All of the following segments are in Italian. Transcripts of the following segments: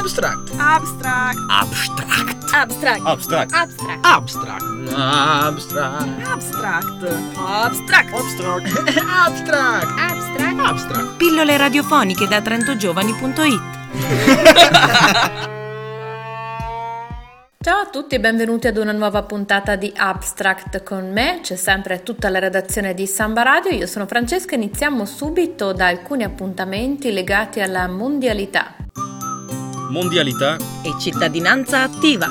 Abstract. Abstract. Abstract. Abstract. Abstract. Abstract. Abstract. Abstract. Abstract. Abstract. Abstract. Abstract. Abstract. Abstract. Pillole radiofoniche da trentogiovani.it Ciao a tutti e benvenuti ad una nuova puntata di Abstract con me, c'è sempre tutta la redazione di Samba Radio, io sono Francesca, iniziamo subito da alcuni appuntamenti legati alla mondialità. Mondialità e cittadinanza attiva.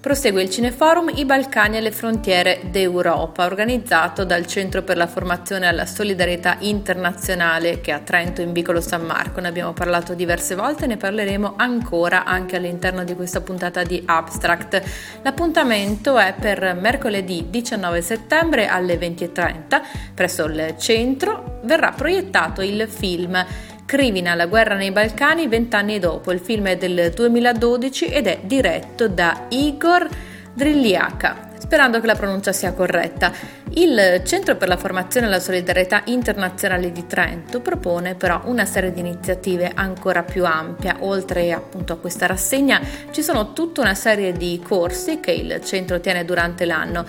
Prosegue il Cineforum I Balcani e le frontiere d'Europa, organizzato dal Centro per la formazione alla solidarietà internazionale che è a Trento in Vicolo San Marco. Ne abbiamo parlato diverse volte e ne parleremo ancora anche all'interno di questa puntata di Abstract. L'appuntamento è per mercoledì 19 settembre alle 20.30 presso il centro. Verrà proiettato il film Crivina, la guerra nei Balcani vent'anni dopo. Il film è del 2012 ed è diretto da Igor Drilliaca. Sperando che la pronuncia sia corretta. Il Centro per la formazione e la solidarietà internazionale di Trento propone però una serie di iniziative ancora più ampia. Oltre appunto a questa rassegna ci sono tutta una serie di corsi che il centro tiene durante l'anno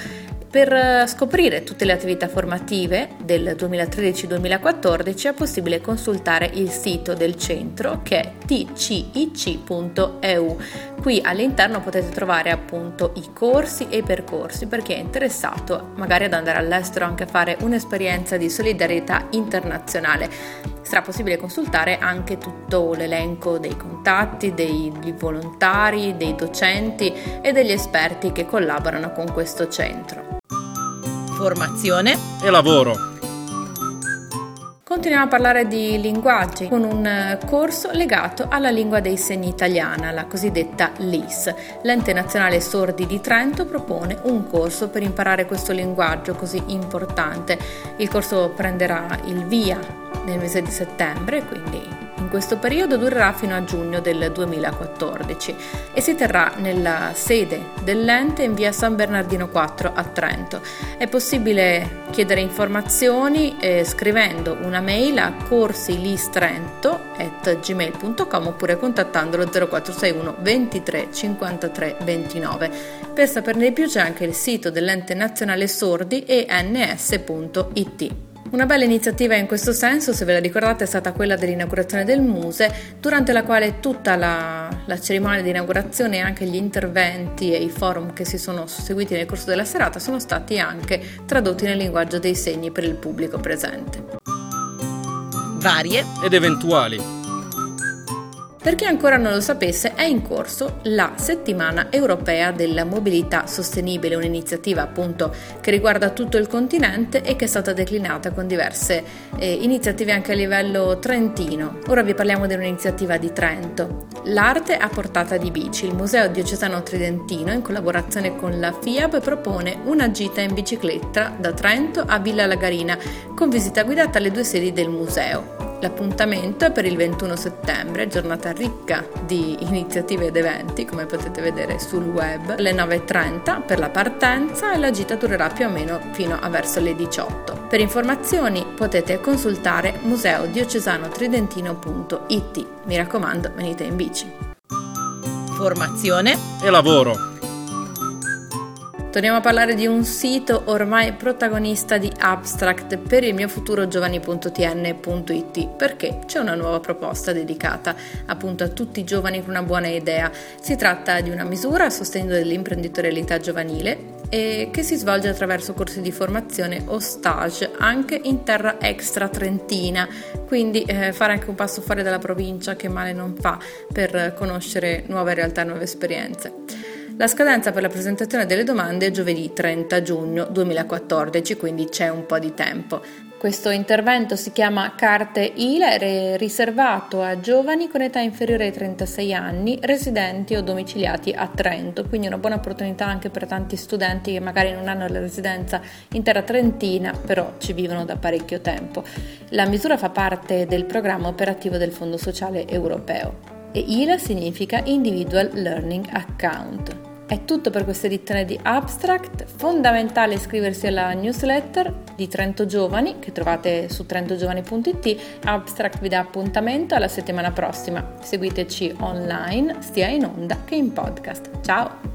per eh, scoprire tutte le attività formative del 2013-2014 è possibile consultare il sito del centro che è tcic.eu. Qui all'interno potete trovare appunto i corsi e i percorsi per chi è interessato magari ad andare all'estero anche a fare un'esperienza di solidarietà internazionale. Sarà possibile consultare anche tutto l'elenco dei contatti, dei volontari, dei docenti e degli esperti che collaborano con questo centro formazione e lavoro. Continuiamo a parlare di linguaggi con un eh, corso legato alla lingua dei segni italiana, la cosiddetta LIS. L'Ente Nazionale Sordi di Trento propone un corso per imparare questo linguaggio così importante. Il corso prenderà il via nel mese di settembre, quindi in questo periodo durerà fino a giugno del 2014 e si terrà nella sede dell'ente in via San Bernardino 4 a Trento. È possibile chiedere informazioni eh, scrivendo una mail a corsilisтрento.gmail.com oppure contattandolo 0461 23 53 29. Per saperne di più c'è anche il sito dell'ente nazionale sordi ens.it. Una bella iniziativa in questo senso, se ve la ricordate, è stata quella dell'inaugurazione del Muse, durante la quale tutta la, la, cerimonia di inaugurazione e anche gli interventi e i forum che si sono susseguiti nel corso della serata sono stati anche tradotti nel linguaggio dei segni per il pubblico presente. Varie ed eventuali per chi ancora non lo sapesse, è in corso la settimana europea della mobilità sostenibile, un'iniziativa appunto che riguarda tutto il continente e che è stata declinata con diverse eh, iniziative anche a livello trentino. Ora vi parliamo di un'iniziativa di Trento. L'arte a portata di bici. Il Museo Diocesano Tridentino, in collaborazione con la FIAB, propone una gita in bicicletta da Trento a Villa Lagarina con visita guidata alle due sedi del museo. L'appuntamento è per il 21 settembre, giornata ricca di iniziative ed eventi, come potete vedere sul web, alle 9.30 per la partenza e la gita durerà più o meno fino a verso le 18. Per informazioni potete consultare museodiocesano-tridentino.it. Mi raccomando, venite in bici. Formazione e lavoro. Torniamo a parlare di un sito ormai protagonista di Abstract per il mio futuro giovani.tn.it perché c'è una nuova proposta dedicata appunto a tutti i giovani con una buona idea. Si tratta di una misura a sostegno dell'imprenditorialità giovanile e che si svolge attraverso corsi di formazione o stage anche in terra extra trentina, quindi eh, fare anche un passo fuori dalla provincia che male non fa per conoscere nuove realtà e nuove esperienze. La scadenza per la presentazione delle domande è giovedì 30 giugno 2014, quindi c'è un po' di tempo. Questo intervento si chiama Carte ILA ed è riservato a giovani con età inferiore ai 36 anni, residenti o domiciliati a Trento, quindi una buona opportunità anche per tanti studenti che magari non hanno la residenza in terra trentina, però ci vivono da parecchio tempo. La misura fa parte del programma operativo del Fondo Sociale Europeo e ILA significa Individual Learning Account. È tutto per questa edizione di Abstract. Fondamentale iscriversi alla newsletter di Trento Giovani che trovate su trentogiovani.it. Abstract vi dà appuntamento alla settimana prossima. Seguiteci online, sia in onda che in podcast. Ciao!